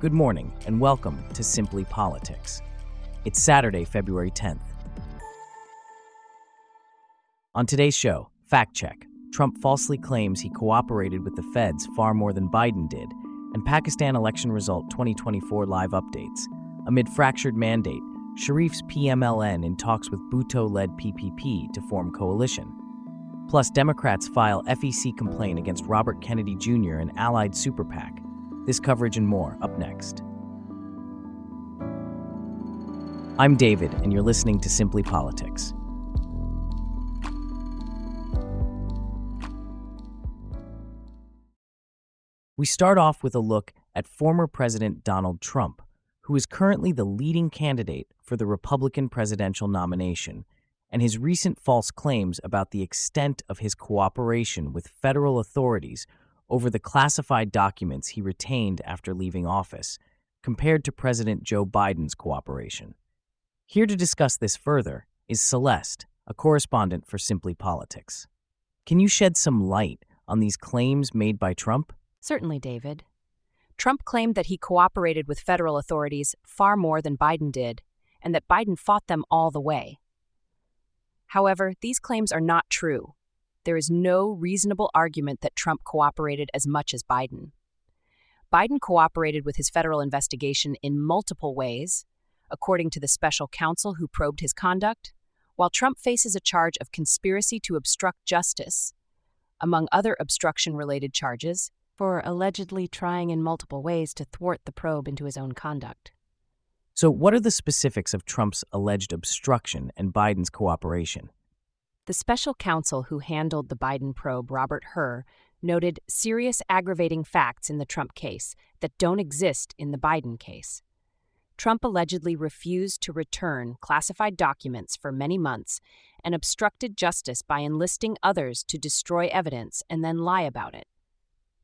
Good morning, and welcome to Simply Politics. It's Saturday, February 10th. On today's show, Fact Check Trump falsely claims he cooperated with the feds far more than Biden did, and Pakistan election result 2024 live updates. Amid fractured mandate, Sharif's PMLN in talks with Bhutto led PPP to form coalition. Plus, Democrats file FEC complaint against Robert Kennedy Jr. and allied super PAC. This coverage and more up next. I'm David, and you're listening to Simply Politics. We start off with a look at former President Donald Trump, who is currently the leading candidate for the Republican presidential nomination and his recent false claims about the extent of his cooperation with federal authorities over the classified documents he retained after leaving office, compared to President Joe Biden's cooperation. Here to discuss this further is Celeste, a correspondent for Simply Politics. Can you shed some light on these claims made by Trump? Certainly, David. Trump claimed that he cooperated with federal authorities far more than Biden did, and that Biden fought them all the way. However, these claims are not true. There is no reasonable argument that Trump cooperated as much as Biden. Biden cooperated with his federal investigation in multiple ways, according to the special counsel who probed his conduct, while Trump faces a charge of conspiracy to obstruct justice, among other obstruction related charges, for allegedly trying in multiple ways to thwart the probe into his own conduct. So, what are the specifics of Trump's alleged obstruction and Biden's cooperation? The special counsel who handled the Biden probe, Robert Hur, noted serious aggravating facts in the Trump case that don't exist in the Biden case. Trump allegedly refused to return classified documents for many months and obstructed justice by enlisting others to destroy evidence and then lie about it.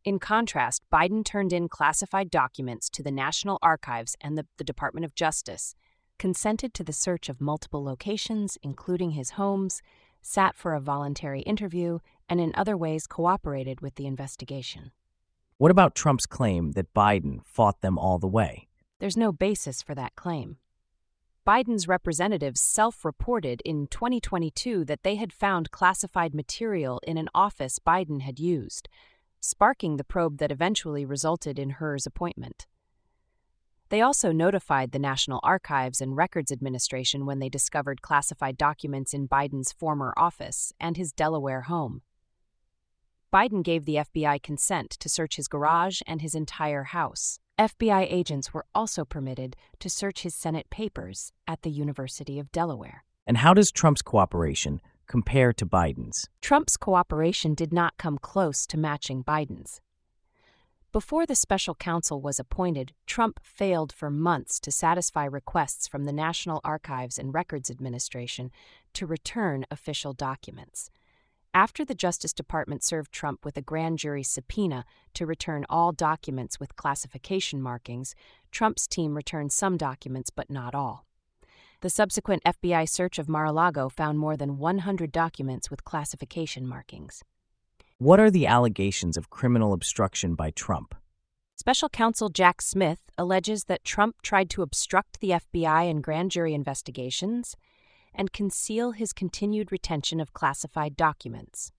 In contrast, Biden turned in classified documents to the National Archives and the, the, Department of Justice, consented to the search of multiple locations, including his homes, sat for a voluntary interview, and in other ways cooperated with the investigation. What about Trump's claim that Biden fought them all the way? There's no basis for that claim. Biden's representatives self reported in 2022 that they had found classified material in an office Biden had used sparking the probe that eventually resulted in Hur's appointment. They also notified the National Archives and Records Administration when they discovered classified documents in Biden's former office and his Delaware home. Biden gave the FBI consent to search his garage and his entire house. FBI agents were also permitted to search his Senate papers at the University of Delaware. And how does Trump's cooperation compare to Biden's. Trump's cooperation did not come close to matching Biden's. Before the special counsel was appointed, Trump failed for months to satisfy requests from the National Archives and Records Administration to return official documents. After the Justice Department served Trump with a grand jury subpoena to return all documents with classification markings, Trump's team returned some documents but not all. The subsequent FBI search of Mar a Lago found more than 100 documents with classification markings. What are the allegations of criminal obstruction by Trump? Special counsel Jack Smith alleges that Trump tried to obstruct the FBI and grand jury investigations and conceal his continued retention of classified documents.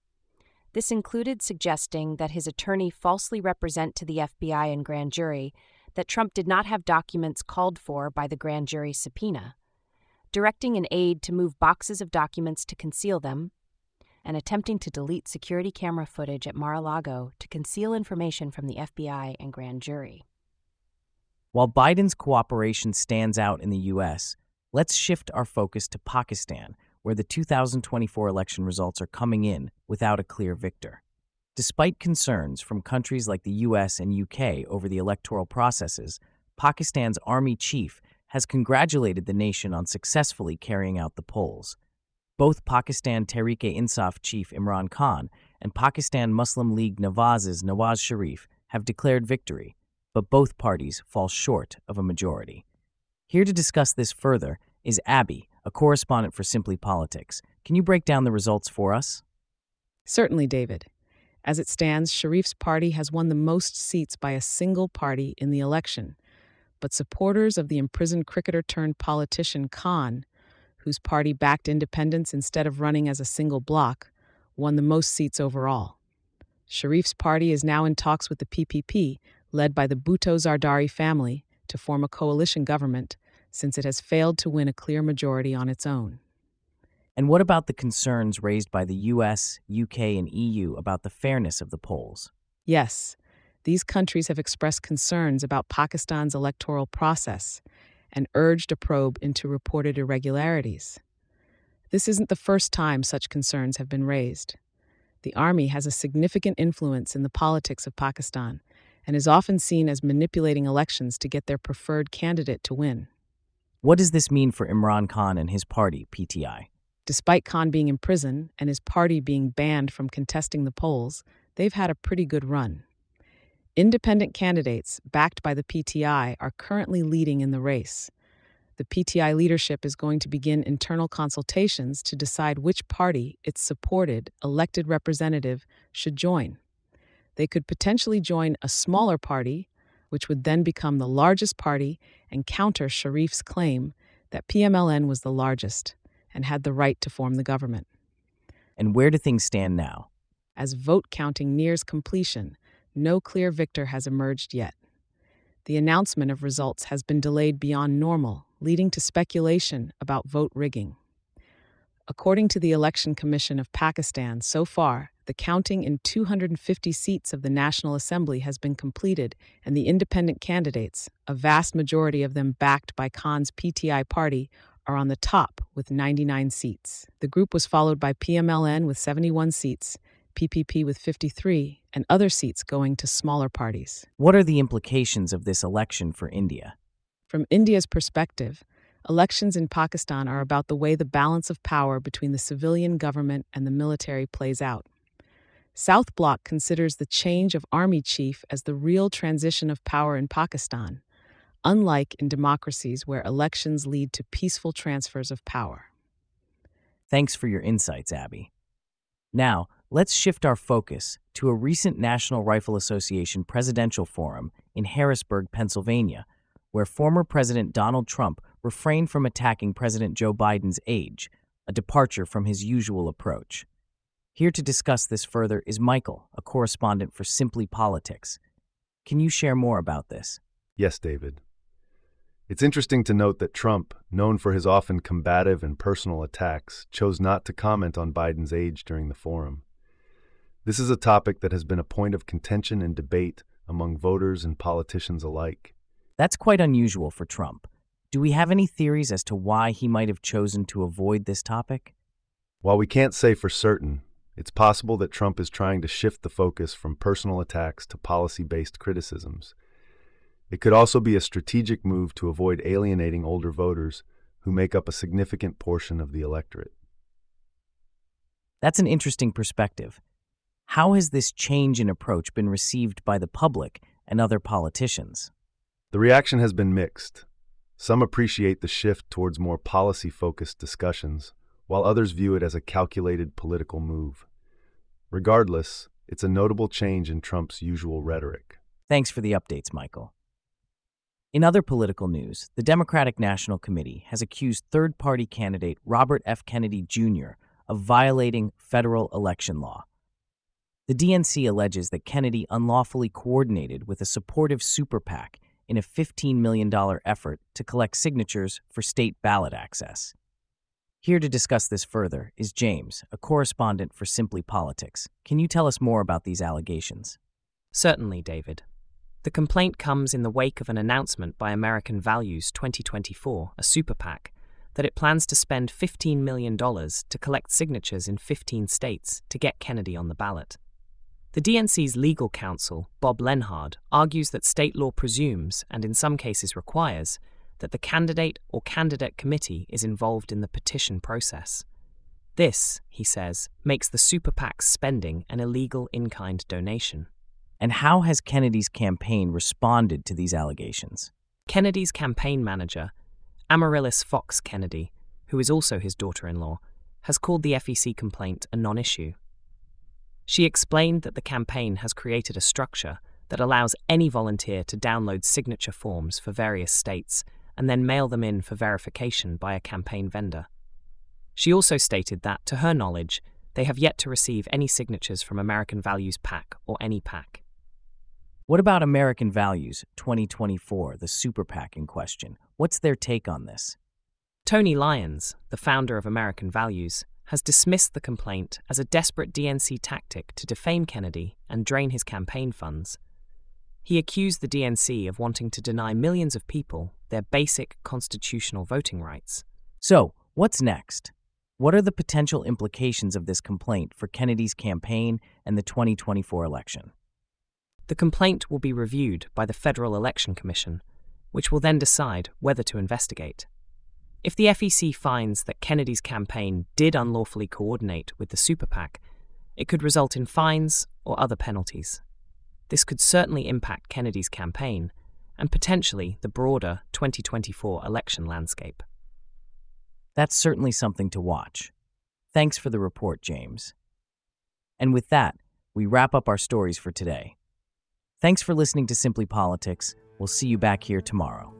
This included suggesting that his attorney falsely represent to the FBI and grand jury that Trump did not have documents called for by the grand jury subpoena directing an aide to move boxes of documents to conceal them, and attempting to delete security camera footage at Mar a Lago to conceal information from the FBI and grand jury. While Biden's cooperation stands out in the U.S., let's shift our focus to Pakistan, where the 2024 election results are coming in without a clear victor. Despite concerns from countries like the US and UK over the electoral processes, Pakistan's army chief has congratulated the nation on successfully carrying out the polls. Both Pakistan Tehreek-e-Insaf chief Imran Khan and Pakistan Muslim League Nawaz's Nawaz Sharif have declared victory, but both parties fall short of a majority. Here to discuss this further is Abby, a correspondent for Simply Politics. Can you break down the results for us? Certainly, David. As it stands, Sharif's party has won the most seats by a single party in the election. but supporters of the imprisoned cricketer turned politician Khan, whose party backed independents instead of running as a single bloc, won the most seats overall. Sharif's party is now in talks with the PPP, led by the Bhutto Zardari family, to form a coalition government since it has failed to win a clear majority on its own. And what about the concerns raised by the US, UK, and EU about the fairness of the polls? Yes, these countries have expressed concerns about Pakistan's electoral process and urged a probe into reported irregularities. This isn't the first time such concerns have been raised. The army has a significant influence in the politics of Pakistan and is often seen as manipulating elections to get their preferred candidate to win. What does this mean for Imran Khan and his party, PTI? Despite Khan being in prison and his party being banned from contesting the polls, they've had a pretty good run. Independent candidates, backed by the PTI, are currently leading in the race. The PTI leadership is going to begin internal consultations to decide which party its supported elected representative should join. They could potentially join a smaller party, which would then become the largest party and counter Sharif's claim that PMLN was the largest and had the right to form the government. And where do things stand now? As vote counting nears completion, no clear victor has emerged yet. The announcement of results has been delayed beyond normal, leading to speculation about vote rigging. According to the Election Commission of Pakistan, so far, the counting in 250 seats of the National Assembly has been completed, and the independent candidates, a vast majority of them backed by Khan's PTI party, are on the top with 99 seats. The group was followed by PMLN with 71 seats, PPP with 53, and other seats going to smaller parties. What are the implications of this election for India? From India's perspective, elections in Pakistan are about the way the balance of power between the civilian government and the military plays out. South Bloc considers the change of army chief as the real transition of power in Pakistan, unlike in democracies where elections lead to peaceful transfers of power. Thanks for your insights, Abby. Now, let's shift our focus to a recent National Rifle Association presidential forum in Harrisburg, Pennsylvania, where former President Donald Trump refrained from attacking President Joe Biden's age, a departure from his usual approach. Here to discuss this further is Michael, a correspondent for Simply Politics. Can you share more about this? Yes, David. It's interesting to note that Trump, known for his often combative and personal attacks, chose not to comment on Biden's age during the forum. This is a topic that has been a point of contention and debate among voters and politicians alike. That's quite unusual for Trump. Do we have any theories as to why he might have chosen to avoid this topic? While we can't say for certain, it's possible that Trump is trying to shift the focus from personal attacks to policy based criticisms. It could also be a strategic move to avoid alienating older voters who make up a significant portion of the electorate. That's an interesting perspective. How has this change in approach been received by the public and other politicians? The reaction has been mixed. Some appreciate the shift towards more policy focused discussions, while others view it as a calculated political move. Regardless, it's a notable change in Trump's usual rhetoric. Thanks for the updates, Michael. In other political news, the Democratic National Committee has accused third party candidate Robert F. Kennedy Jr. of violating federal election law. The DNC alleges that Kennedy unlawfully coordinated with a supportive super PAC in a $15 million effort to collect signatures for state ballot access. Here to discuss this further is James, a correspondent for Simply Politics. Can you tell us more about these allegations? Certainly, David. The complaint comes in the wake of an announcement by American Values 2024, a super PAC, that it plans to spend $15 million to collect signatures in 15 states to get Kennedy on the ballot. The DNC's legal counsel, Bob Lenhard, argues that state law presumes, and in some cases requires, that the candidate or candidate committee is involved in the petition process. This, he says, makes the super PAC's spending an illegal in kind donation. And how has Kennedy's campaign responded to these allegations? Kennedy's campaign manager, Amaryllis Fox Kennedy, who is also his daughter in law, has called the FEC complaint a non issue. She explained that the campaign has created a structure that allows any volunteer to download signature forms for various states and then mail them in for verification by a campaign vendor. She also stated that, to her knowledge, they have yet to receive any signatures from American Values PAC or any PAC. What about American Values 2024, the super PAC in question? What's their take on this? Tony Lyons, the founder of American Values, has dismissed the complaint as a desperate DNC tactic to defame Kennedy and drain his campaign funds. He accused the DNC of wanting to deny millions of people their basic constitutional voting rights. So, what's next? What are the potential implications of this complaint for Kennedy's campaign and the 2024 election? The complaint will be reviewed by the Federal Election Commission, which will then decide whether to investigate. If the FEC finds that Kennedy's campaign did unlawfully coordinate with the super PAC, it could result in fines or other penalties. This could certainly impact Kennedy's campaign and potentially the broader 2024 election landscape. That's certainly something to watch. Thanks for the report, James. And with that, we wrap up our stories for today. Thanks for listening to Simply Politics. We'll see you back here tomorrow.